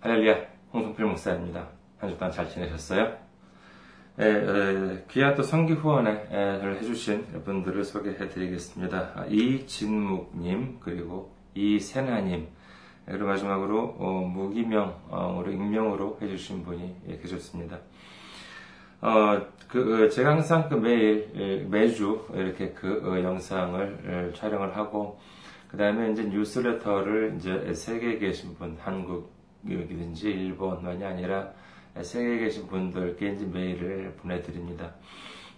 할렐루야, 홍성필 목사입니다. 한 주 동안 잘 지내셨어요? 에, 에, 귀한 또 성기 후원을 해주신 분들을 소개해 드리겠습니다. 아, 이진묵님, 그리고 이세나님, 그리고 마지막으로 어, 무기명으로 익명으로 해주신 분이 예, 계셨습니다. 어, 그, 제가 항상 그 매일, 매주 이렇게 그 어, 영상을 촬영을 하고, 그 다음에 이제 뉴스레터를 이제 세계에 계신 분, 한국 이든지 일본만이 아니라 세계에 계신 분들께 이제 메일을 보내드립니다.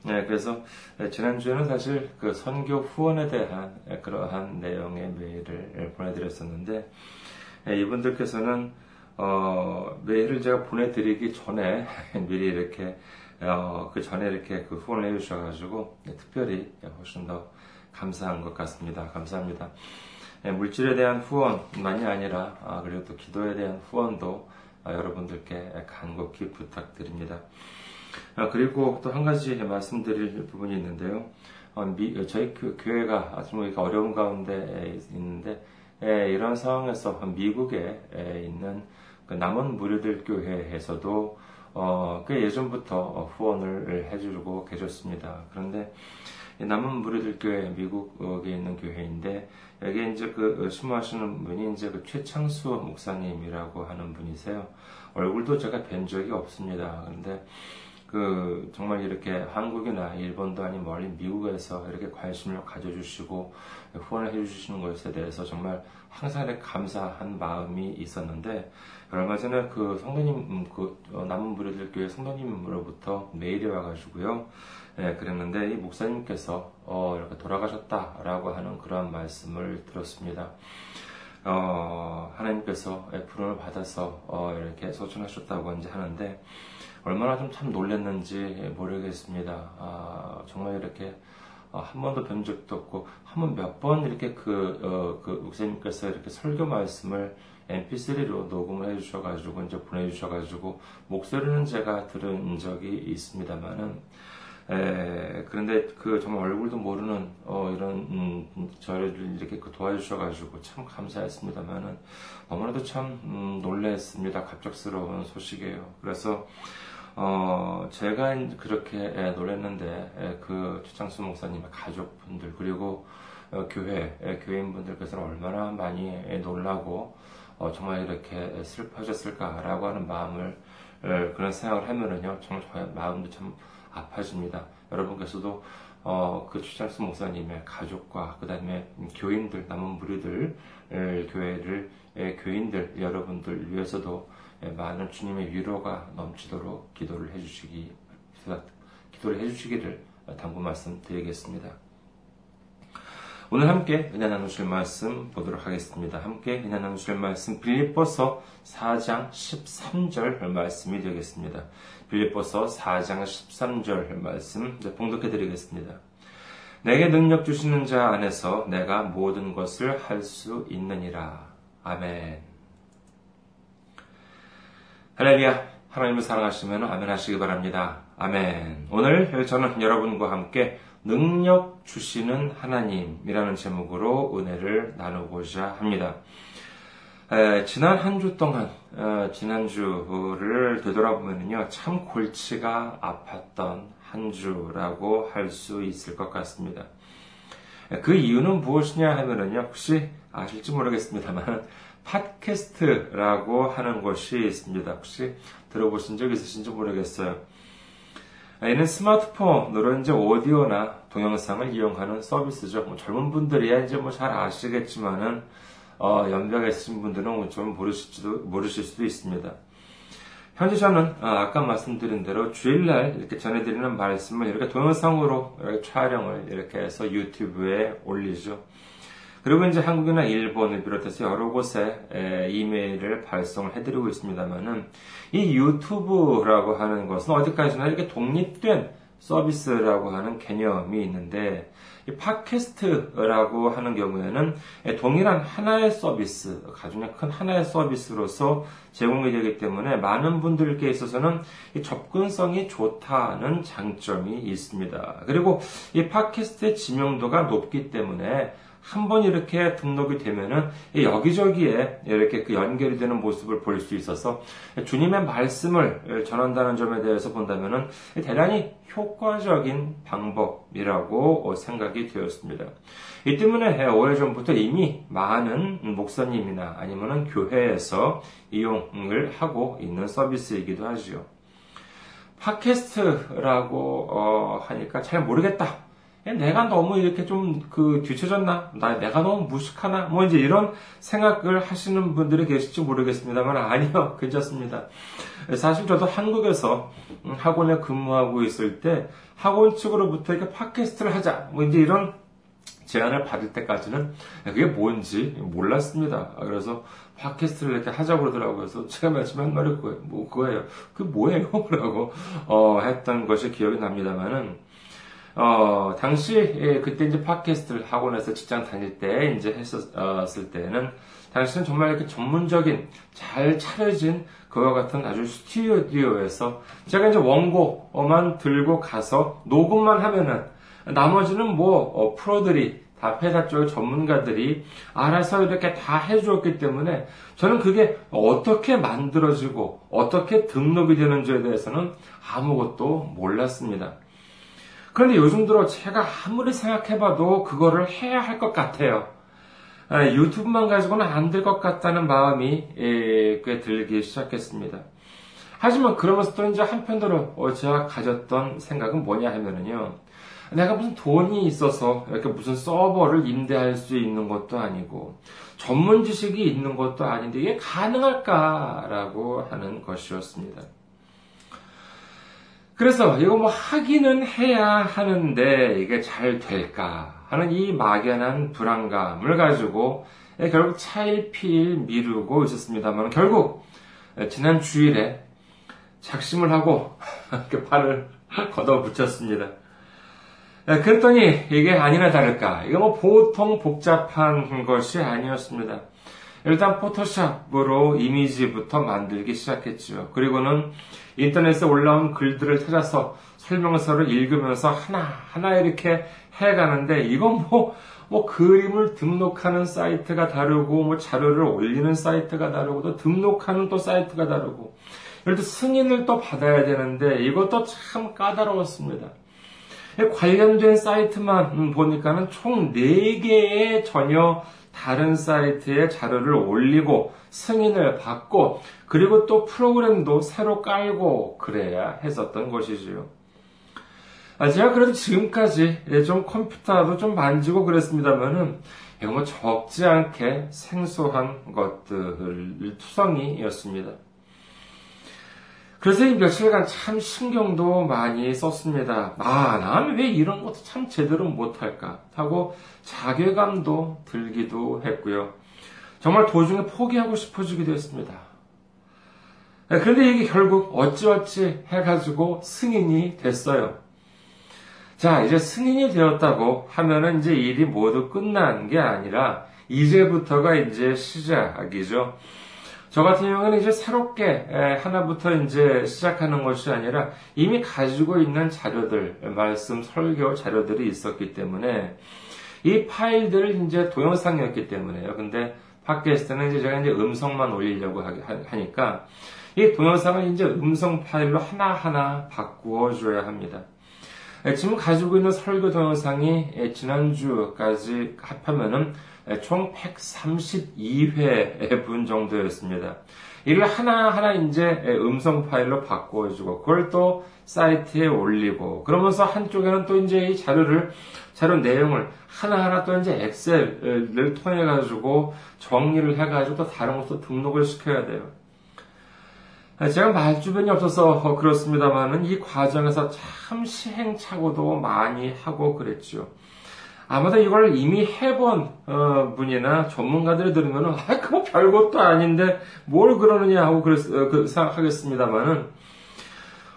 네, 그래서 지난주에는 사실 그 선교 후원에 대한 그러한 내용의 메일을 보내드렸었는데, 이분들께서는 어, 메일을 제가 보내드리기 전에 미리 이렇게 어, 그 전에 이렇게 그 후원을 해주셔가지고 특별히 훨씬 더 감사한 것 같습니다. 감사합니다. 예, 물질에 대한 후원만이 아니라 아, 그리고 또 기도에 대한 후원도 아, 여러분들께 간곡히 부탁드립니다. 아, 그리고 또 한 가지 말씀드릴 부분이 있는데요. 어, 저희 교회가 아주 뭐 어려운 가운데 있는데 예, 이런 상황에서 미국에 있는 그 남은 무료들 교회에서도 어, 꽤 예전부터 후원을 해주고 계셨습니다. 그런데 남은 무리들 교회, 미국에 있는 교회인데, 여기에 이제 그 심무하시는 분이 이제 그 최창수 목사님이라고 하는 분이세요. 얼굴도 제가 뵌 적이 없습니다. 그런데 그 정말 이렇게 한국이나 일본도 아닌 멀리 미국에서 이렇게 관심을 가져주시고 후원을 해주시는 것에 대해서 정말 항상 감사한 마음이 있었는데 얼마 전에 그 성도님 음, 그 어, 남은 부류들 교회 성도님으로부터 메일이 와가지고요. 예, 그랬는데 이 목사님께서 어, 이렇게 돌아가셨다라고 하는 그러한 말씀을 들었습니다. 어, 하나님께서 부름을 받아서 어, 이렇게 소천하셨다고 이제 하는데 얼마나 좀 참 놀랐는지 모르겠습니다. 아, 정말 이렇게 어, 한 번도 뵌 적도 없고 한 번 몇 번 이렇게 그, 어, 그 목사님께서 이렇게 설교 말씀을 mp3로 녹음을 해주셔가지고 이제 보내주셔가지고 목소리는 제가 들은 적이 있습니다만은 에, 그런데 그 정말 얼굴도 모르는 어, 이런 음, 저를 이렇게 그 도와주셔가지고 참 감사했습니다만은 너무나도 참 음, 놀랬습니다. 갑작스러운 소식이에요. 그래서 어, 제가 그렇게 에, 놀랐는데 에, 그 최창수 목사님의 가족분들 그리고 어, 교회 에, 교인분들께서는 얼마나 많이 놀라고 어, 정말 이렇게 슬퍼하셨을까라고 하는 마음을 그런 생각을 하면은요 정말 저의 마음도 참 아파집니다. 여러분께서도 어, 그 추장수 목사님의 가족과 그 다음에 교인들 남은 무리들 교회를 교인들 여러분들 위해서도 많은 주님의 위로가 넘치도록 기도를 해주시기 기도를 해주시기를 당부 말씀드리겠습니다. 오늘 함께 은혜 나누실 말씀 보도록 하겠습니다. 함께 은혜 나누실 말씀 빌립보서 4장 13절 말씀이 되겠습니다. 빌립보서 4장 13절 말씀 봉독해 드리겠습니다. 내게 능력 주시는 자 안에서 내가 모든 것을 할 수 있느니라. 아멘. 할렐루야. 하나님을 사랑하시면 아멘 하시기 바랍니다. 아멘. 오늘 저는 여러분과 함께 능력 주시는 하나님이라는 제목으로 은혜를 나누고자 합니다. 에, 지난 한 주 동안, 어, 지난주를 되돌아보면요, 참 골치가 아팠던 한 주라고 할 수 있을 것 같습니다. 그 이유는 무엇이냐 하면은요, 혹시 아실지 모르겠습니다만, 팟캐스트라고 하는 것이 있습니다. 혹시 들어보신 적 있으신지 모르겠어요. 얘는 스마트폰으로 이제 오디오나 동영상을 이용하는 서비스죠. 뭐 젊은 분들이야 이제 뭐 잘 아시겠지만은 어, 연배가 있으신 분들은 좀 모르실지도 모르실 수도 있습니다. 현재 저는 아, 까 말씀드린 대로 주일날 이렇게 전해드리는 말씀을 이렇게 동영상으로 이렇게 촬영을 이렇게 해서 유튜브에 올리죠. 그리고 이제 한국이나 일본을 비롯해서 여러 곳에 이메일을 발송을 해드리고 있습니다만은 이 유튜브라고 하는 것은 어디까지나 이렇게 독립된 서비스라고 하는 개념이 있는데 이 팟캐스트라고 하는 경우에는 동일한 하나의 서비스, 가중의 큰 하나의 서비스로서 제공이 되기 때문에 많은 분들께 있어서는 접근성이 좋다는 장점이 있습니다. 그리고 이 팟캐스트의 지명도가 높기 때문에 한 번 이렇게 등록이 되면은 여기저기에 이렇게 그 연결이 되는 모습을 볼 수 있어서 주님의 말씀을 전한다는 점에 대해서 본다면은 대단히 효과적인 방법이라고 생각이 되었습니다. 이 때문에 오래전부터 이미 많은 목사님이나 아니면은 교회에서 이용을 하고 있는 서비스이기도 하지요. 팟캐스트라고 어, 하니까 잘 모르겠다. 내가 너무 이렇게 좀 그 뒤쳐졌나? 나 내가 너무 무식하나? 뭐 이제 이런 생각을 하시는 분들이 계실지 모르겠습니다만 아니요 괜찮습니다. 사실 저도 한국에서 학원에 근무하고 있을 때 학원 측으로부터 이렇게 팟캐스트를 하자 뭐 이제 이런 제안을 받을 때까지는 그게 뭔지 몰랐습니다. 그래서 팟캐스트를 이렇게 하자고 그러더라고요. 그래서 제가 말씀한 말이 뭐 그거예요. 그게 뭐예요? 라고 어, 했던 것이 기억이 납니다만은 어, 당시 예, 그때 이제 팟캐스트를 학원에서 직장 다닐 때 이제 했었을 때는 당시는 정말 이렇게 전문적인 잘 차려진 그와 같은 아주 스튜디오에서 제가 이제 원고만 들고 가서 녹음만 하면은 나머지는 뭐 어, 프로들이 다 회사 쪽 전문가들이 알아서 이렇게 다 해주었기 때문에 저는 그게 어떻게 만들어지고 어떻게 등록이 되는지에 대해서는 아무것도 몰랐습니다. 그런데 요즘 들어 제가 아무리 생각해봐도 그거를 해야 할 것 같아요. 아, 유튜브만 가지고는 안 될 것 같다는 마음이 예, 꽤 들기 시작했습니다. 하지만 그러면서 또 이제 한편으로 어, 제가 가졌던 생각은 뭐냐 하면은요. 내가 무슨 돈이 있어서 이렇게 무슨 서버를 임대할 수 있는 것도 아니고 전문 지식이 있는 것도 아닌데 이게 가능할까라고 하는 것이었습니다. 그래서 이거 뭐 하기는 해야 하는데 이게 잘 될까 하는 이 막연한 불안감을 가지고 결국 차일피일 미루고 있었습니다만 결국 지난 주일에 작심을 하고 발을 걷어붙였습니다. 그랬더니 이게 아니나 다를까 이거 뭐 보통 복잡한 것이 아니었습니다. 일단 포토샵으로 이미지부터 만들기 시작했죠. 그리고는 인터넷에 올라온 글들을 찾아서 설명서를 읽으면서 하나하나 이렇게 해가는데 이건 뭐, 뭐 그림을 등록하는 사이트가 다르고 뭐 자료를 올리는 사이트가 다르고 또 등록하는 또 사이트가 다르고 예를 들어 승인을 또 받아야 되는데 이것도 참 까다로웠습니다. 관련된 사이트만 보니까는 총 4개의 전혀 다른 사이트에 자료를 올리고 승인을 받고 그리고 또 프로그램도 새로 깔고 그래야 했었던 것이지요. 아, 제가 그래도 지금까지 좀 컴퓨터도 좀 만지고 그랬습니다만은 이거 뭐 적지 않게 생소한 것들 투성이였습니다. 그래서 이 며칠간 참 신경도 많이 썼습니다. 아, 나는 왜 이런 것도 참 제대로 못할까? 하고 자괴감도 들기도 했고요. 정말 도중에 포기하고 싶어지기도 했습니다. 네, 그런데 이게 결국 어찌어찌 해가지고 승인이 됐어요. 자, 이제 승인이 되었다고 하면은 이제 일이 모두 끝난 게 아니라 이제부터가 이제 시작이죠. 저 같은 경우는 이제 새롭게 하나부터 이제 시작하는 것이 아니라 이미 가지고 있는 자료들, 말씀, 설교 자료들이 있었기 때문에 이 파일들을 이제 동영상이었기 때문에요. 근데 팟캐스트는 이제 제가 이제 음성만 올리려고 하니까 이 동영상을 이제 음성 파일로 하나하나 바꾸어 줘야 합니다. 지금 가지고 있는 설교 동영상이 지난주까지 합하면은 총 132회 분 정도였습니다. 이를 하나하나 이제 음성 파일로 바꿔주고, 그걸 또 사이트에 올리고, 그러면서 한쪽에는 또 이제 이 자료를, 자료 내용을 하나하나 또 이제 엑셀을 통해가지고 정리를 해가지고 또 다른 것도 등록을 시켜야 돼요. 제가 말 주변이 없어서 그렇습니다만은 이 과정에서 참 시행착오도 많이 하고 그랬죠. 아마도 이걸 이미 해본 어, 분이나 전문가들이 들으면은 아 그거 별것도 아닌데 뭘 그러느냐 하고 그랬, 어, 그, 생각하겠습니다만은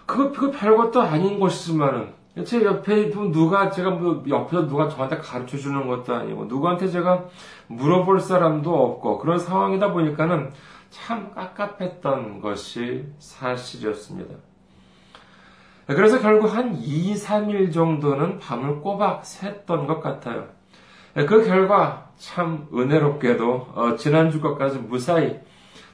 그거 그거 별것도 아닌 것이지만은 제 옆에 누가 제가 뭐 옆에서 누가 저한테 가르쳐 주는 것도 아니고 누구한테 제가 물어볼 사람도 없고 그런 상황이다 보니까는 참 깝깝했던 것이 사실이었습니다. 그래서 결국 한 2, 3일 정도는 밤을 꼬박 샜던 것 같아요. 그 결과 참 은혜롭게도 어, 지난주 것까지 무사히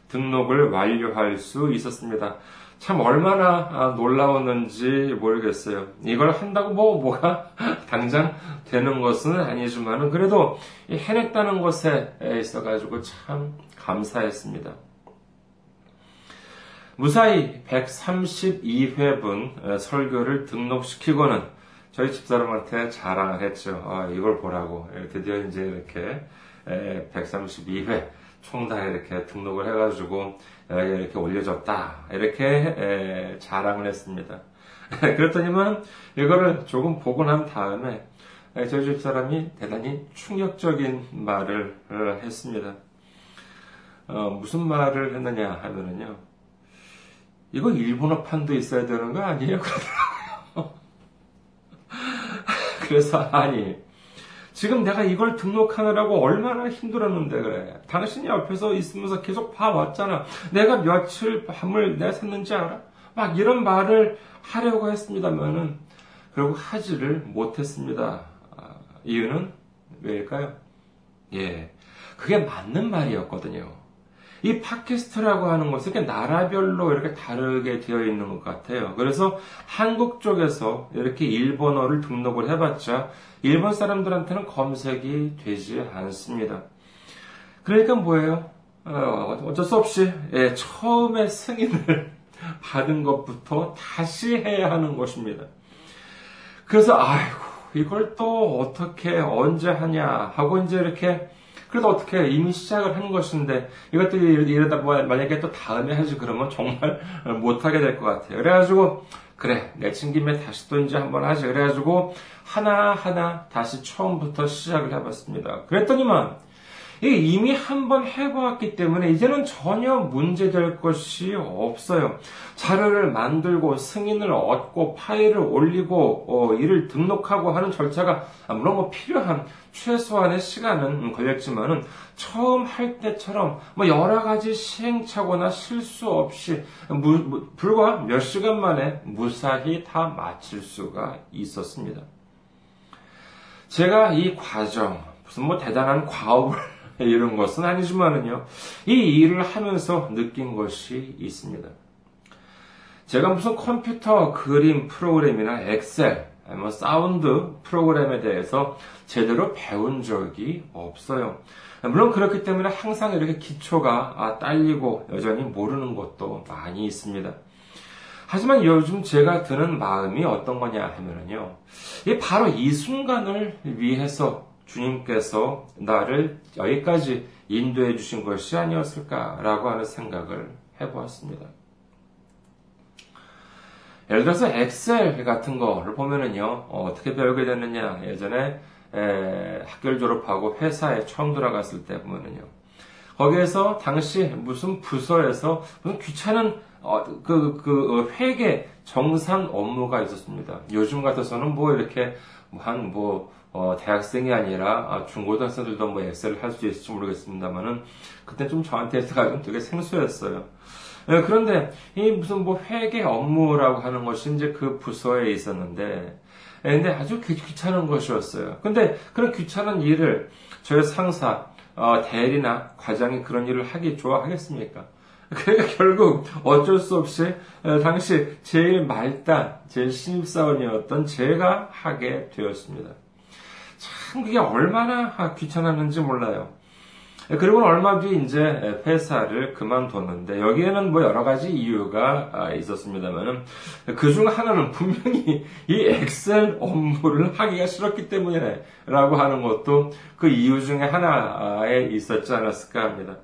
등록을 완료할 수 있었습니다. 참 얼마나 아, 놀라웠는지 모르겠어요. 이걸 한다고 뭐 뭐가 당장 되는 것은 아니지만은 그래도 해냈다는 것에 있어가지고 참 감사했습니다. 무사히 132회분 설교를 등록시키고는 저희 집사람한테 자랑을 했죠. 아, 이걸 보라고. 드디어 이제 이렇게 132회 총다 이렇게 등록을 해가지고 이렇게 올려줬다. 이렇게 자랑을 했습니다. 그랬더니만 이거를 조금 보고 난 다음에 저희 집 사람이 대단히 충격적인 말을 했습니다. 어, 무슨 말을 했느냐 하면은요. 이거 일본어판도 있어야 되는 거 아니에요? 그래서 아니 지금 내가 이걸 등록하느라고 얼마나 힘들었는데 그래. 당신이 옆에서 있으면서 계속 봐왔잖아. 내가 며칠 밤을 내 샜는지 알아? 막 이런 말을 하려고 했습니다만은 결국 하지를 못했습니다. 아, 이유는 왜일까요? 예, 그게 맞는 말이었거든요. 이 팟캐스트라고 하는 것은 이렇게 나라별로 이렇게 다르게 되어 있는 것 같아요. 그래서 한국 쪽에서 이렇게 일본어를 등록을 해봤자 일본 사람들한테는 검색이 되지 않습니다. 그러니까 뭐예요? 어, 어쩔 수 없이 예, 처음에 승인을 받은 것부터 다시 해야 하는 것입니다. 그래서 아이고 이걸 또 어떻게 언제 하냐 하고 이제 이렇게 그래도 어떻게 이미 시작을 한 것인데 이것도 이러다 뭐 만약에 또 다음에 하지 그러면 정말 못하게 될 것 같아요. 그래가지고 그래 내친 김에 다시 또 이제 한번 하지 그래가지고 하나하나 다시 처음부터 시작을 해봤습니다. 그랬더니만 이미 한번 해보았기 때문에 이제는 전혀 문제될 것이 없어요. 자료를 만들고 승인을 얻고 파일을 올리고 어, 이를 등록하고 하는 절차가 물론 뭐 필요한 최소한의 시간은 걸렸지만은 처음 할 때처럼 뭐 여러 가지 시행착오나 실수 없이 무, 무, 불과 몇 시간 만에 무사히 다 마칠 수가 있었습니다. 제가 이 과정 무슨 뭐 대단한 과업을 이런 것은 아니지만은요, 이 일을 하면서 느낀 것이 있습니다. 제가 무슨 컴퓨터 그림 프로그램이나 엑셀, 뭐 사운드 프로그램에 대해서 제대로 배운 적이 없어요. 물론 그렇기 때문에 항상 이렇게 기초가 딸리고 여전히 모르는 것도 많이 있습니다. 하지만 요즘 제가 드는 마음이 어떤 거냐 하면은요, 바로 이 순간을 위해서 주님께서 나를 여기까지 인도해 주신 것이 아니었을까라고 하는 생각을 해보았습니다. 예를 들어서 엑셀 같은 거를 보면은요, 어, 떻게 배우게 됐느냐. 예전에 에, 학교를 졸업하고 회사에 처음 들어갔을 때 보면은요. 거기에서 당시 무슨 부서에서 무슨 귀찮은 어, 그, 그, 어, 회계 정산 업무가 있었습니다. 요즘 같아서는 뭐 이렇게 한 뭐, 어, 대학생이 아니라 아, 중고등학생들도 뭐 엑셀을 할 수 있을지 모르겠습니다만은 그때 좀 저한테가 되게 생소했어요. 예, 그런데 이 무슨 뭐 회계 업무라고 하는 것이 이제 그 부서에 있었는데 예, 근데 아주 귀찮은 것이었어요. 근데 그런 귀찮은 일을 저희 상사, 어, 대리나 과장이 그런 일을 하기 좋아하겠습니까? 그러니까 결국 어쩔 수 없이 어, 당시 제일 말단, 제일 신입사원이었던 제가 하게 되었습니다. 참 그게 얼마나 귀찮았는지 몰라요. 그리고 얼마 뒤에 이제 회사를 그만뒀는데 여기에는 뭐 여러 가지 이유가 아, 있었습니다만은 그 중 하나는 분명히 이 엑셀 업무를 하기가 싫었기 때문이라고 하는 것도 그 이유 중에 하나에 있었지 않았을까 합니다.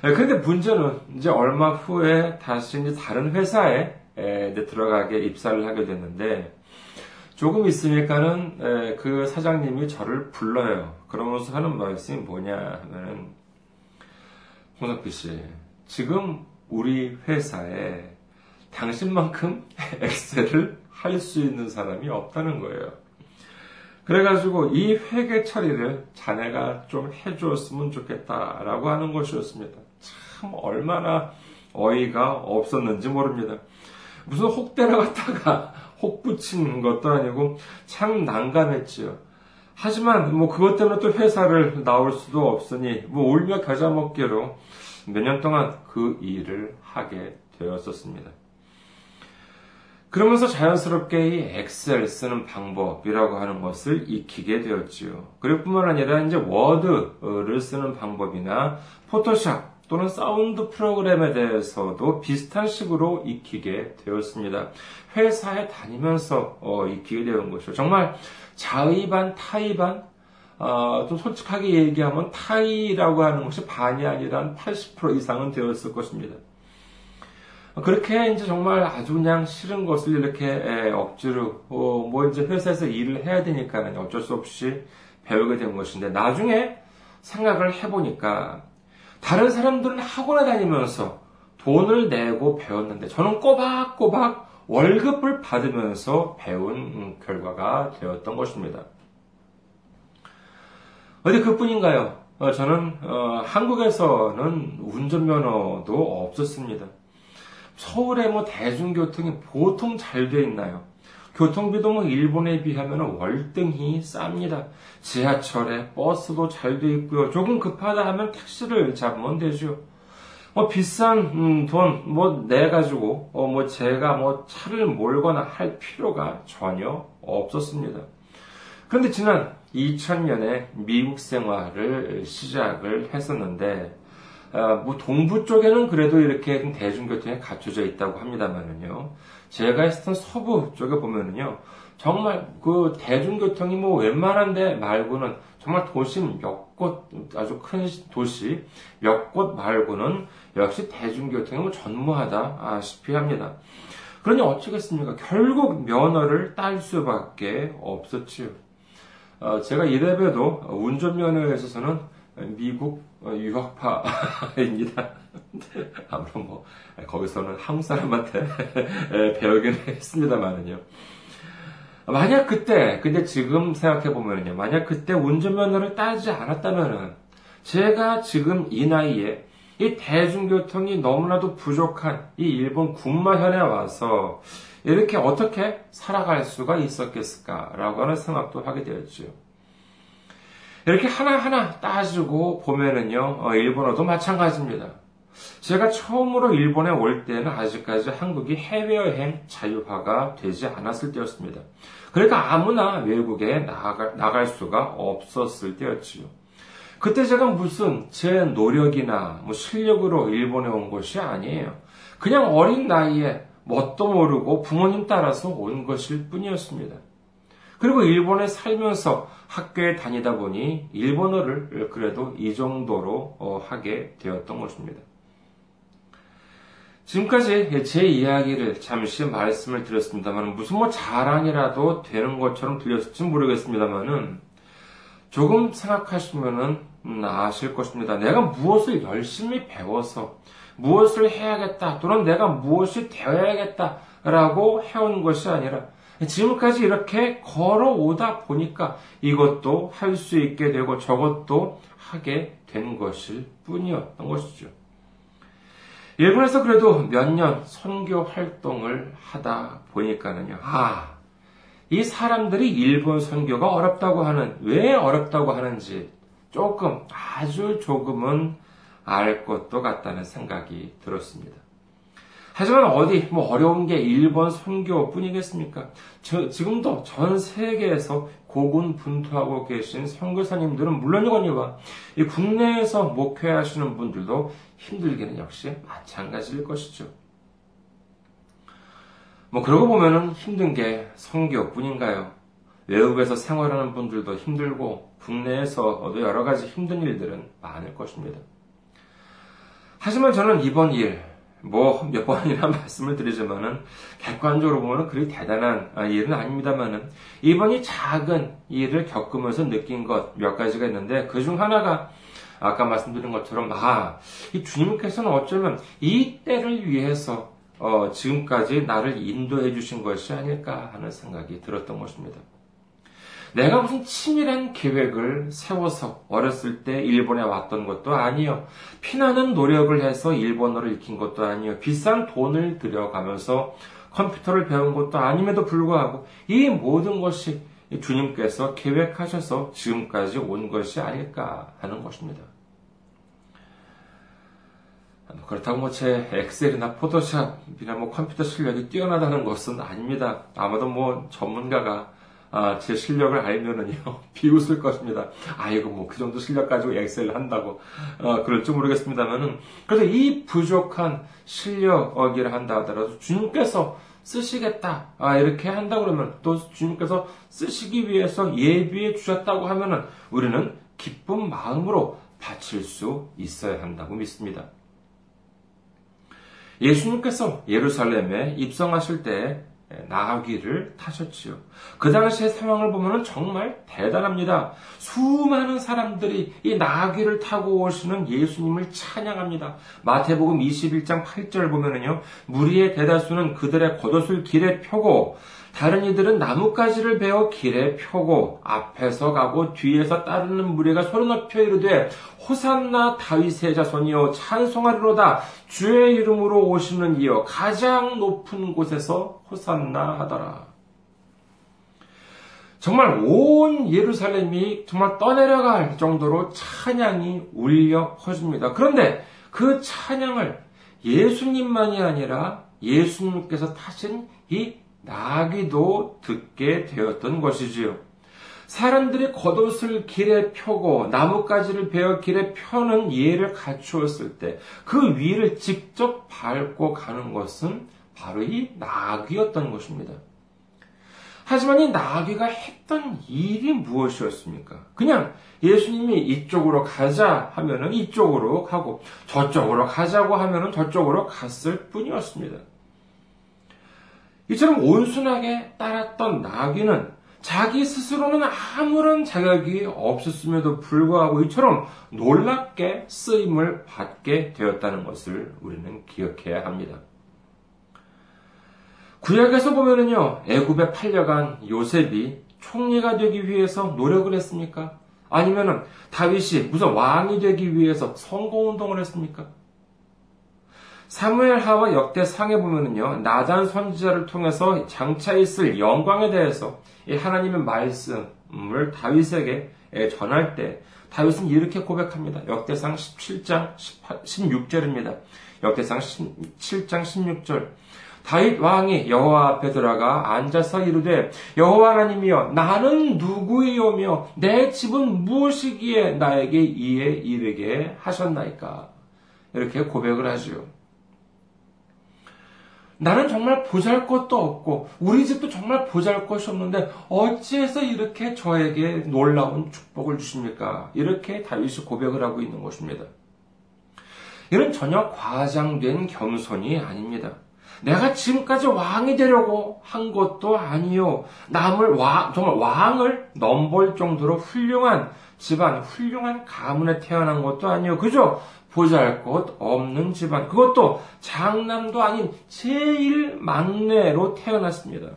그런데 문제는 이제 얼마 후에 다시 이제 다른 회사에 들어가게 입사를 하게 됐는데 조금 있으니까는 그 사장님이 저를 불러요. 그러면서 하는 말씀이 뭐냐 하면은 홍석비 씨, 지금 우리 회사에 당신만큼 엑셀을 할 수 있는 사람이 없다는 거예요. 그래가지고 이 회계 처리를 자네가 좀 해주었으면 좋겠다라고 하는 것이었습니다. 참 얼마나 어이가 없었는지 모릅니다. 무슨 혹대라 갔다가 혹 붙인 것도 아니고 참 난감했지요. 하지만 뭐 그것 때문에 또 회사를 나올 수도 없으니 뭐 울며 겨자 먹기로 몇 년 동안 그 일을 하게 되었었습니다. 그러면서 자연스럽게 이 엑셀 쓰는 방법이라고 하는 것을 익히게 되었지요. 그리고 뿐만 아니라 이제 워드를 쓰는 방법이나 포토샵 또는 사운드 프로그램에 대해서도 비슷한 식으로 익히게 되었습니다. 회사에 다니면서 어, 익히게 되는 것이죠. 정말 자의 반, 타의 반, 어, 좀 솔직하게 얘기하면 타의라고 하는 것이 반이 아니라 80% 이상은 되었을 것입니다. 그렇게 이제 정말 아주 그냥 싫은 것을 이렇게 에, 억지로 어, 뭐 이제 회사에서 일을 해야 되니까 어쩔 수 없이 배우게 된 것인데 나중에 생각을 해보니까 다른 사람들은 학원에 다니면서 돈을 내고 배웠는데 저는 꼬박꼬박 월급을 받으면서 배운 결과가 되었던 것입니다. 어디 그뿐인가요? 어, 저는 어, 한국에서는 운전면허도 없었습니다. 서울에 뭐 대중교통이 보통 잘 돼 있나요? 교통비도 뭐 일본에 비하면 월등히 쌉니다. 지하철에 버스도 잘 돼 있고요. 조금 급하다 하면 택시를 잡으면 되죠. 뭐 비싼 음, 돈뭐 내 가지고 어, 뭐 제가 뭐 차를 몰거나 할 필요가 전혀 없었습니다. 그런데 지난 2000년에 미국 생활을 시작을 했었는데 아, 뭐 동부 쪽에는 그래도 이렇게 대중교통이 갖춰져 있다고 합니다만은요. 제가 있었던 서부 쪽에 보면은요. 정말 그 대중교통이 뭐 웬만한 데 말고는 정말 도시 몇 곳, 아주 큰 도시 몇 곳 말고는 역시 대중교통이 뭐 전무하다시피 합니다. 그러니 어쩌겠습니까? 결국 면허를 딸 수밖에 없었지요. 어, 제가 이래봬도 운전면허에 있어서는 미국 유학파입니다. 아무런 뭐 거기서는 한국 사람한테 배우긴 했습니다만은요. 만약 그때 근데 지금 생각해 보면요. 만약 그때 운전면허를 따지 않았다면은 제가 지금 이 나이에 이 대중교통이 너무나도 부족한 이 일본 군마현에 와서 이렇게 어떻게 살아갈 수가 있었겠을까라고 하는 생각도 하게 되었죠. 이렇게 하나하나 따지고 보면은요, 어, 일본어도 마찬가지입니다. 제가 처음으로 일본에 올 때는 아직까지 한국이 해외여행 자유화가 되지 않았을 때였습니다. 그러니까 아무나 외국에 나갈, 나갈 수가 없었을 때였지요. 그때 제가 무슨 제 노력이나 뭐 실력으로 일본에 온 것이 아니에요. 그냥 어린 나이에 뭣도 모르고 부모님 따라서 온 것일 뿐이었습니다. 그리고 일본에 살면서 학교에 다니다 보니 일본어를 그래도 이 정도로 어, 하게 되었던 것입니다. 지금까지 제 이야기를 잠시 말씀을 드렸습니다만 무슨 뭐 자랑이라도 되는 것처럼 들렸을지 모르겠습니다만은 조금 생각하시면은 음, 아실 것입니다. 내가 무엇을 열심히 배워서 무엇을 해야겠다 또는 내가 무엇이 되어야겠다라고 해온 것이 아니라 지금까지 이렇게 걸어오다 보니까 이것도 할 수 있게 되고 저것도 하게 된 것일 뿐이었던 것이죠. 일본에서 그래도 몇 년 선교 활동을 하다 보니까는요, 아, 이 사람들이 일본 선교가 어렵다고 하는, 왜 어렵다고 하는지 조금, 아주 조금은 알 것도 같다는 생각이 들었습니다. 하지만 어디 뭐 어려운 게 일본 선교뿐이겠습니까? 저, 지금도 전 세계에서 고군분투하고 계신 선교사님들은 물론이거니와 이 국내에서 목회하시는 분들도 힘들기는 역시 마찬가지일 것이죠. 뭐 그러고 보면은 힘든 게 선교뿐인가요? 외국에서 생활하는 분들도 힘들고 국내에서도 여러 가지 힘든 일들은 많을 것입니다. 하지만 저는 이번 일, 뭐 몇 번이나 말씀을 드리지만은 객관적으로 보면 그리 대단한 일은 아닙니다만은 이번이 작은 일을 겪으면서 느낀 것 몇 가지가 있는데 그 중 하나가 아까 말씀드린 것처럼 아, 이 주님께서는 어쩌면 이 때를 위해서 어, 지금까지 나를 인도해 주신 것이 아닐까 하는 생각이 들었던 것입니다. 내가 무슨 치밀한 계획을 세워서 어렸을 때 일본에 왔던 것도 아니요. 피나는 노력을 해서 일본어를 익힌 것도 아니요. 비싼 돈을 들여가면서 컴퓨터를 배운 것도 아님에도 불구하고 이 모든 것이 주님께서 계획하셔서 지금까지 온 것이 아닐까 하는 것입니다. 그렇다고 뭐 제 엑셀이나 포토샵이나 뭐 컴퓨터 실력이 뛰어나다는 것은 아닙니다. 아마도 뭐 전문가가 아, 제 실력을 알면은요, 비웃을 것입니다. 아이고, 뭐, 그 정도 실력 가지고 엑셀을 한다고, 어, 그럴지 모르겠습니다만은, 그래서 이 부족한 실력이라 한다 하더라도 주님께서 쓰시겠다, 아, 이렇게 한다 그러면, 또 주님께서 쓰시기 위해서 예비해 주셨다고 하면은, 우리는 기쁜 마음으로 바칠 수 있어야 한다고 믿습니다. 예수님께서 예루살렘에 입성하실 때 나귀를 타셨지요. 그 당시의 상황을 보면 정말 대단합니다. 수많은 사람들이 이 나귀를 타고 오시는 예수님을 찬양합니다. 마태복음 21장 8절 보면은요, 무리의 대다수는 그들의 겉옷을 길에 펴고 다른 이들은 나뭇가지를 베어 길에 펴고 앞에서 가고 뒤에서 따르는 무리가 소리 높여 이르되 호산나 다윗의 자손이여 찬송하리로다 주의 이름으로 오시는 이여 가장 높은 곳에서 호산나 하더라. 정말 온 예루살렘이 정말 떠내려갈 정도로 찬양이 울려 퍼집니다. 그런데 그 찬양을 예수님만이 아니라 예수님께서 타신 이 나귀도 듣게 되었던 것이지요. 사람들이 겉옷을 길에 펴고 나뭇가지를 베어 길에 펴는 예를 갖추었을 때 그 위를 직접 밟고 가는 것은 바로 이 나귀였던 것입니다. 하지만 이 나귀가 했던 일이 무엇이었습니까? 그냥 예수님이 이쪽으로 가자 하면은 이쪽으로 가고 저쪽으로 가자고 하면은 저쪽으로 갔을 뿐이었습니다. 이처럼 온순하게 따랐던 나귀는 자기 스스로는 아무런 자격이 없었음에도 불구하고 이처럼 놀랍게 쓰임을 받게 되었다는 것을 우리는 기억해야 합니다. 구약에서 보면은요, 애굽에 팔려간 요셉이 총리가 되기 위해서 노력을 했습니까? 아니면은 다윗이 무슨 왕이 되기 위해서 선거 운동을 했습니까? 사무엘 하와 역대상에 보면은요, 나단 선지자를 통해서 장차 있을 영광에 대해서 하나님의 말씀을 다윗에게 전할 때 다윗은 이렇게 고백합니다. 역대상 17장 16절입니다. 역대상 17장 16절. 다윗 왕이 여호와 앞에 들어가 앉아서 이르되 여호와 하나님이여 나는 누구이오며 내 집은 무엇이기에 나에게 이에 이르게 하셨나이까 이렇게 고백을 하지요. 나는 정말 보잘 것도 없고 우리 집도 정말 보잘 것이 없는데 어찌해서 이렇게 저에게 놀라운 축복을 주십니까? 이렇게 다윗이 고백을 하고 있는 것입니다. 이런 전혀 과장된 겸손이 아닙니다. 내가 지금까지 왕이 되려고 한 것도 아니요. 남을 왕, 정말 왕을 넘볼 정도로 훌륭한 집안, 훌륭한 가문에 태어난 것도 아니요. 그죠? 보잘 것 없는 집안, 그것도 장남도 아닌 제일 막내로 태어났습니다.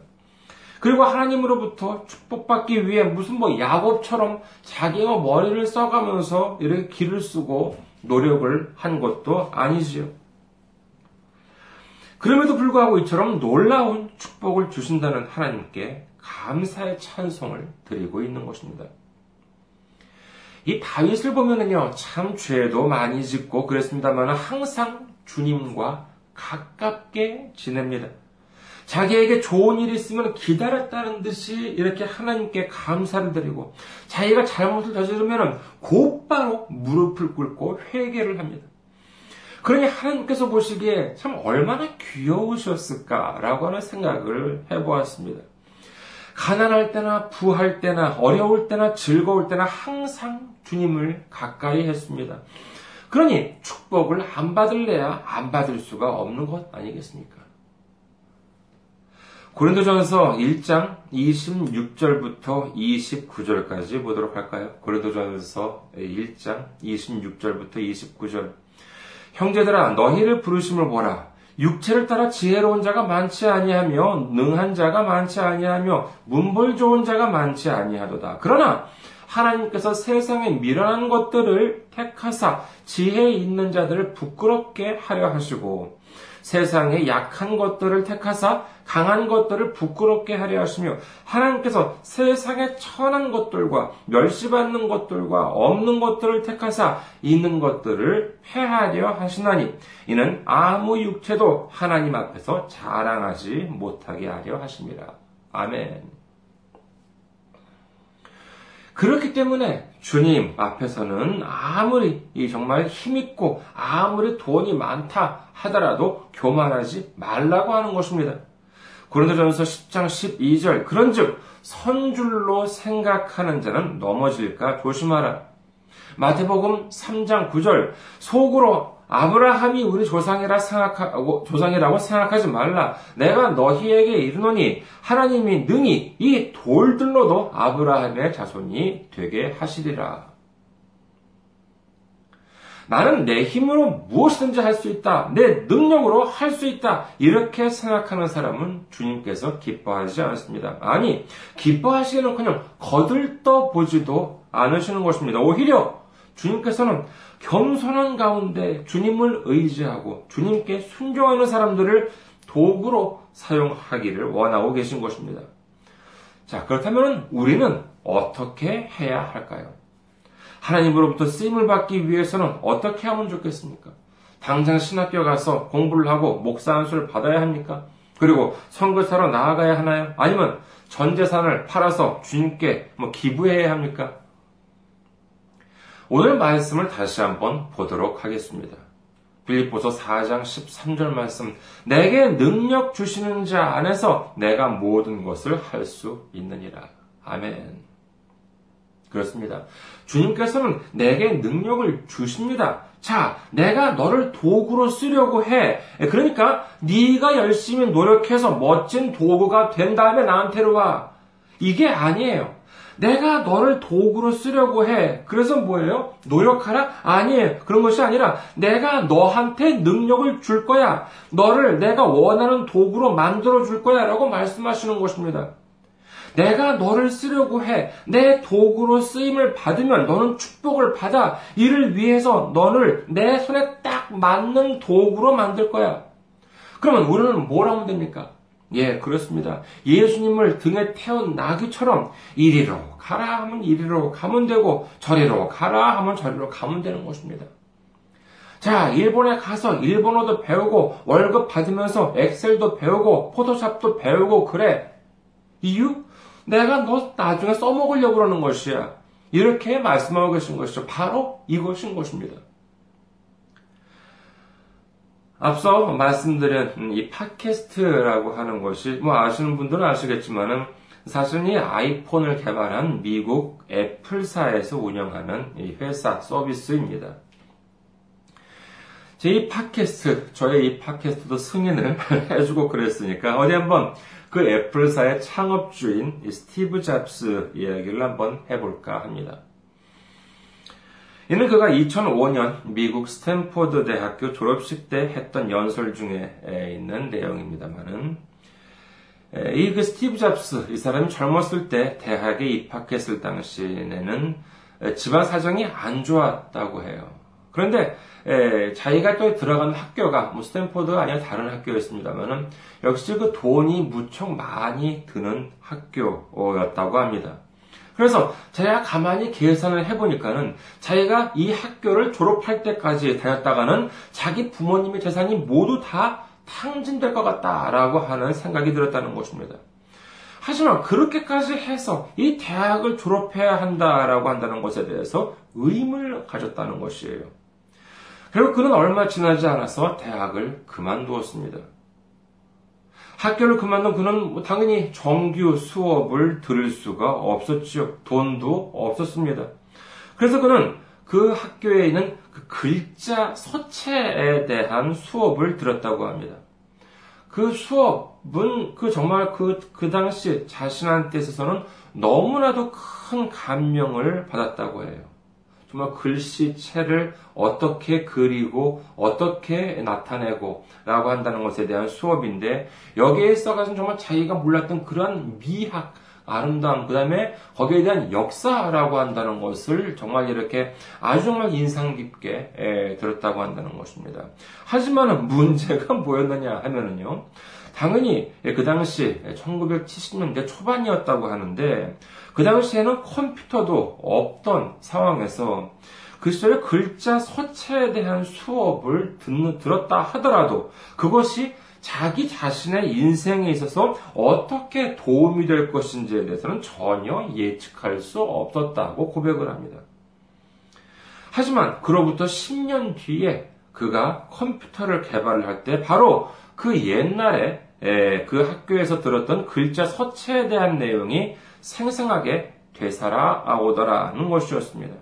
그리고 하나님으로부터 축복받기 위해 무슨 뭐 야곱처럼 자기가 머리를 써가면서 이렇게 길을 쓰고 노력을 한 것도 아니지요. 그럼에도 불구하고 이처럼 놀라운 축복을 주신다는 하나님께 감사의 찬송을 드리고 있는 것입니다. 이 다윗을 보면은요, 참 죄도 많이 짓고 그랬습니다만 항상 주님과 가깝게 지냅니다. 자기에게 좋은 일이 있으면 기다렸다는 듯이 이렇게 하나님께 감사를 드리고 자기가 잘못을 저지르면 곧바로 무릎을 꿇고 회개를 합니다. 그러니 하나님께서 보시기에 참 얼마나 귀여우셨을까라고 하는 생각을 해보았습니다. 가난할 때나 부할 때나 어려울 때나 즐거울 때나 항상 주님을 가까이 했습니다. 그러니 축복을 안 받을래야 안 받을 수가 없는 것 아니겠습니까? 고린도전서 1장 26절부터 29절까지 보도록 할까요? 고린도전서 1장 26절부터 29절. 형제들아 너희를 부르심을 보라. 육체를 따라 지혜로운 자가 많지 아니하며 능한 자가 많지 아니하며 문벌 좋은 자가 많지 아니하도다. 그러나 하나님께서 세상에 미련한 것들을 택하사 지혜 있는 자들을 부끄럽게 하려 하시고 세상에 약한 것들을 택하사 강한 것들을 부끄럽게 하려 하시며 하나님께서 세상에 천한 것들과 멸시받는 것들과 없는 것들을 택하사 있는 것들을 폐하려 하시나니 이는 아무 육체도 하나님 앞에서 자랑하지 못하게 하려 하십니다. 아멘. 그렇기 때문에 주님 앞에서는 아무리 정말 힘있고 아무리 돈이 많다 하더라도 교만하지 말라고 하는 것입니다. 고린도전서 10장 12절 그런즉 선줄로 생각하는 자는 넘어질까 조심하라. 마태복음 3장 9절 속으로 아브라함이 우리 조상이라 생각하고 조상이라고 생각하지 말라. 내가 너희에게 이르노니 하나님이 능히 이 돌들로도 아브라함의 자손이 되게 하시리라. 나는 내 힘으로 무엇이든지 할 수 있다. 내 능력으로 할 수 있다. 이렇게 생각하는 사람은 주님께서 기뻐하지 않습니다. 아니, 기뻐하시기는 그냥 거들떠 보지도 않으시는 것입니다. 오히려 주님께서는 겸손한 가운데 주님을 의지하고 주님께 순종하는 사람들을 도구로 사용하기를 원하고 계신 것입니다. 자, 그렇다면 우리는 어떻게 해야 할까요? 하나님으로부터 쓰임을 받기 위해서는 어떻게 하면 좋겠습니까? 당장 신학교 가서 공부를 하고 목사 안수를 받아야 합니까? 그리고 선교사로 나아가야 하나요? 아니면 전 재산을 팔아서 주님께 뭐 기부해야 합니까? 오늘 말씀을 다시 한번 보도록 하겠습니다. 빌립보서 4장 13절 말씀 내게 능력 주시는 자 안에서 내가 모든 것을 할 수 있느니라. 아멘. 그렇습니다. 주님께서는 내게 능력을 주십니다. 자, 내가 너를 도구로 쓰려고 해. 그러니까 네가 열심히 노력해서 멋진 도구가 된 다음에 나한테로 와. 이게 아니에요. 내가 너를 도구로 쓰려고 해. 그래서 뭐예요? 노력하라? 아니에요. 그런 것이 아니라 내가 너한테 능력을 줄 거야. 너를 내가 원하는 도구로 만들어 줄 거야. 라고 말씀하시는 것입니다. 내가 너를 쓰려고 해. 내 도구로 쓰임을 받으면 너는 축복을 받아. 이를 위해서 너를 내 손에 딱 맞는 도구로 만들 거야. 그러면 우리는 뭘 하면 됩니까? 예, 그렇습니다. 예수님을 등에 태운 나귀처럼 이리로 가라 하면 이리로 가면 되고 저리로 가라 하면 저리로 가면 되는 것입니다. 자, 일본에 가서 일본어도 배우고 월급 받으면서 엑셀도 배우고 포토샵도 배우고 그래. 이유? 내가 너 나중에 써먹으려고 그러는 것이야. 이렇게 말씀하고 계신 것이죠. 바로 이것인 것입니다. 앞서 말씀드린 이 팟캐스트라고 하는 것이 뭐 아시는 분들은 아시겠지만은 사실 이 아이폰을 개발한 미국 애플사에서 운영하는 이 회사 서비스입니다. 제 이 팟캐스트, 저의 이 팟캐스트도 승인을 해주고 그랬으니까 어디 한번 그 애플사의 창업주인 스티브 잡스 이야기를 한번 해볼까 합니다. 이는 그가 2005년 미국 스탠포드 대학교 졸업식 때 했던 연설 중에 있는 내용입니다만은 이 그 스티브 잡스 이 사람이 젊었을 때 대학에 입학했을 당시에는 집안 사정이 안 좋았다고 해요. 그런데 에, 자기가 또 들어간 학교가 뭐 스탠포드 아니라 다른 학교였습니다만은 역시 그 돈이 무척 많이 드는 학교였다고 합니다. 그래서 자기가 가만히 계산을 해보니까는 자기가 이 학교를 졸업할 때까지 다녔다가는 자기 부모님의 재산이 모두 다 탕진될 것 같다라고 하는 생각이 들었다는 것입니다. 하지만 그렇게까지 해서 이 대학을 졸업해야 한다라고 한다는 것에 대해서 의문을 가졌다는 것이에요. 결국 그는 얼마 지나지 않아서 대학을 그만두었습니다. 학교를 그만둔 그는 뭐 당연히 정규 수업을 들을 수가 없었지요. 돈도 없었습니다. 그래서 그는 그 학교에 있는 그 글자 서체에 대한 수업을 들었다고 합니다. 그 수업은 그 정말 그, 그 당시 자신한테 있어서는 너무나도 큰 감명을 받았다고 해요. 정말 글씨체를 어떻게 그리고 어떻게 나타내고 라고 한다는 것에 대한 수업인데 여기에 있어가지고 정말 자기가 몰랐던 그러한 미학 아름다움, 그 다음에 거기에 대한 역사라고 한다는 것을 정말 이렇게 아주 정말 인상 깊게 에, 들었다고 한다는 것입니다. 하지만 문제가 뭐였느냐 하면은요. 당연히 그 당시 1970년대 초반이었다고 하는데 그 당시에는 컴퓨터도 없던 상황에서 그 시절에 글자 서체에 대한 수업을 듣는, 들었다 하더라도 그것이 자기 자신의 인생에 있어서 어떻게 도움이 될 것인지에 대해서는 전혀 예측할 수 없었다고 고백을 합니다. 하지만 그로부터 10년 뒤에 그가 컴퓨터를 개발을 할 때 바로 그 옛날에 그 학교에서 들었던 글자 서체에 대한 내용이 생생하게 되살아오더라는 것이었습니다.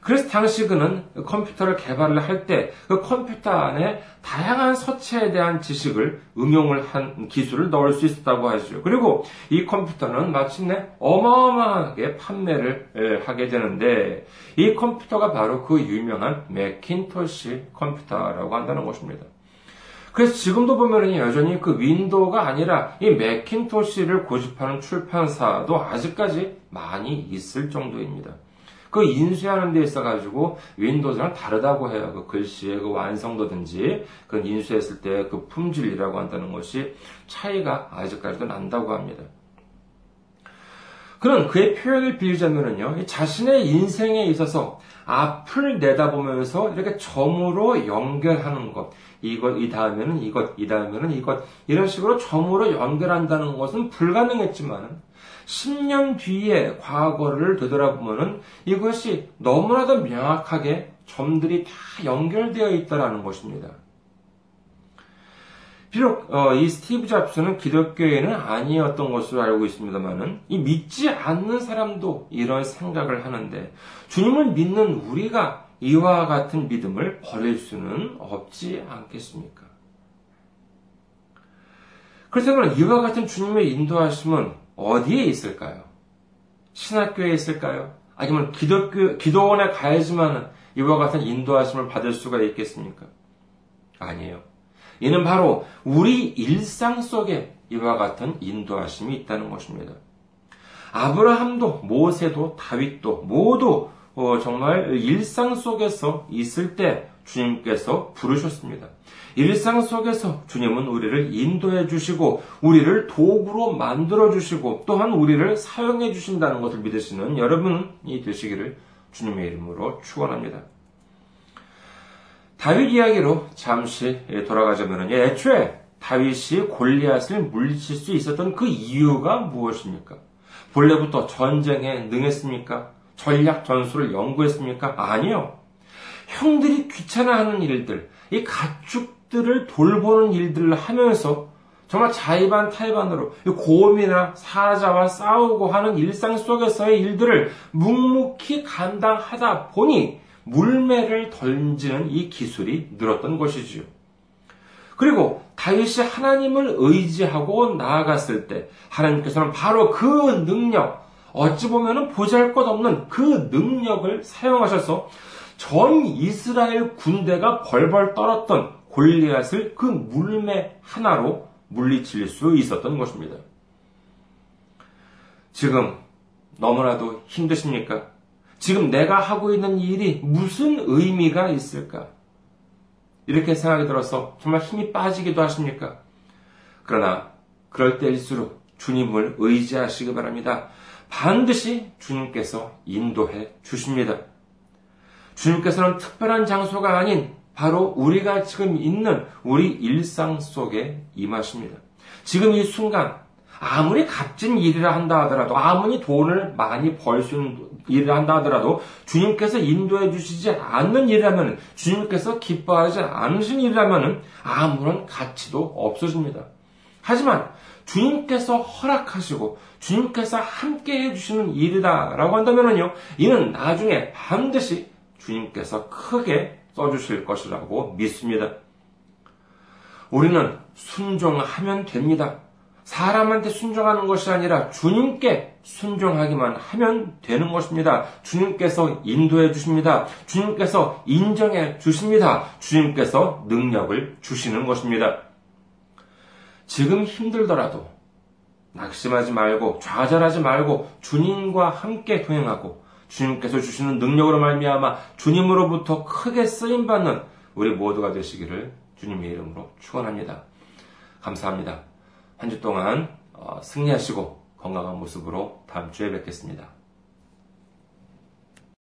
그래서 당시 그는 컴퓨터를 개발을 할 때 그 컴퓨터 안에 다양한 서체에 대한 지식을 응용을 한 기술을 넣을 수 있었다고 하죠. 그리고 이 컴퓨터는 마침내 어마어마하게 판매를 하게 되는데 이 컴퓨터가 바로 그 유명한 맥킨토시 컴퓨터라고 한다는 것입니다. 그래서 지금도 보면은 여전히 그 윈도우가 아니라 이 맥킨토시를 고집하는 출판사도 아직까지 많이 있을 정도입니다. 그 인쇄하는 데 있어가지고 윈도우랑 다르다고 해요. 그 글씨의 그 완성도든지 그 인쇄했을 때 그 품질이라고 한다는 것이 차이가 아직까지도 난다고 합니다. 그런 그의 표현을 빌리자면은요, 자신의 인생에 있어서 앞을 내다보면서 이렇게 점으로 연결하는 것, 이것, 이 다음에는 이것, 이 다음에는 이것, 이런 식으로 점으로 연결한다는 것은 불가능했지만, 10년 뒤에 과거를 되돌아보면은 이것이 너무나도 명확하게 점들이 다 연결되어 있다라는 것입니다. 비록 어, 이 스티브 잡스는 기독교인은 아니었던 것으로 알고 있습니다만은 이 믿지 않는 사람도 이런 생각을 하는데 주님을 믿는 우리가 이와 같은 믿음을 버릴 수는 없지 않겠습니까? 그럼 이와 같은 주님의 인도하심은 어디에 있을까요? 신학교에 있을까요? 아니면 기독교, 기도원에 가야지만 이와 같은 인도하심을 받을 수가 있겠습니까? 아니에요. 이는 바로 우리 일상 속에 이와 같은 인도하심이 있다는 것입니다. 아브라함도 모세도 다윗도 모두 어, 정말 일상 속에서 있을 때 주님께서 부르셨습니다. 일상 속에서 주님은 우리를 인도해 주시고 우리를 도구로 만들어 주시고 또한 우리를 사용해 주신다는 것을 믿으시는 여러분이 되시기를 주님의 이름으로 축원합니다. 다윗 이야기로 잠시 돌아가자면 애초에 다윗이 골리앗을 물리칠 수 있었던 그 이유가 무엇입니까? 본래부터 전쟁에 능했습니까? 전략 전술을 연구했습니까? 아니요. 형들이 귀찮아하는 일들, 이 가축들을 돌보는 일들을 하면서 정말 자의반 타의반으로 고음이나 사자와 싸우고 하는 일상 속에서의 일들을 묵묵히 감당하다 보니 물매를 던지는 이 기술이 늘었던 것이지요. 그리고 다윗이 하나님을 의지하고 나아갔을 때 하나님께서는 바로 그 능력, 어찌 보면 보잘 것 없는 그 능력을 사용하셔서 전 이스라엘 군대가 벌벌 떨었던 골리앗을 그 물매 하나로 물리칠 수 있었던 것입니다. 지금 너무나도 힘드십니까? 지금 내가 하고 있는 일이 무슨 의미가 있을까? 이렇게 생각이 들어서 정말 힘이 빠지기도 하십니까? 그러나 그럴 때일수록 주님을 의지하시기 바랍니다. 반드시 주님께서 인도해 주십니다. 주님께서는 특별한 장소가 아닌 바로 우리가 지금 있는 우리 일상 속에 임하십니다. 지금 이 순간 아무리 값진 일이라 한다 하더라도 아무리 돈을 많이 벌 수 있는 일을 한다 하더라도 주님께서 인도해 주시지 않는 일이라면 주님께서 기뻐하지 않으신 일이라면 아무런 가치도 없어집니다. 하지만 주님께서 허락하시고 주님께서 함께 해주시는 일이다라고 한다면요, 이는 나중에 반드시 주님께서 크게 써주실 것이라고 믿습니다. 우리는 순종하면 됩니다. 사람한테 순종하는 것이 아니라 주님께 순종하기만 하면 되는 것입니다. 주님께서 인도해 주십니다. 주님께서 인정해 주십니다. 주님께서 능력을 주시는 것입니다. 지금 힘들더라도 낙심하지 말고 좌절하지 말고 주님과 함께 동행하고 주님께서 주시는 능력으로 말미암아 주님으로부터 크게 쓰임 받는 우리 모두가 되시기를 주님의 이름으로 축원합니다. 감사합니다. 한 주 동안 어, 승리하시고 건강한 모습으로 다음 주에 뵙겠습니다.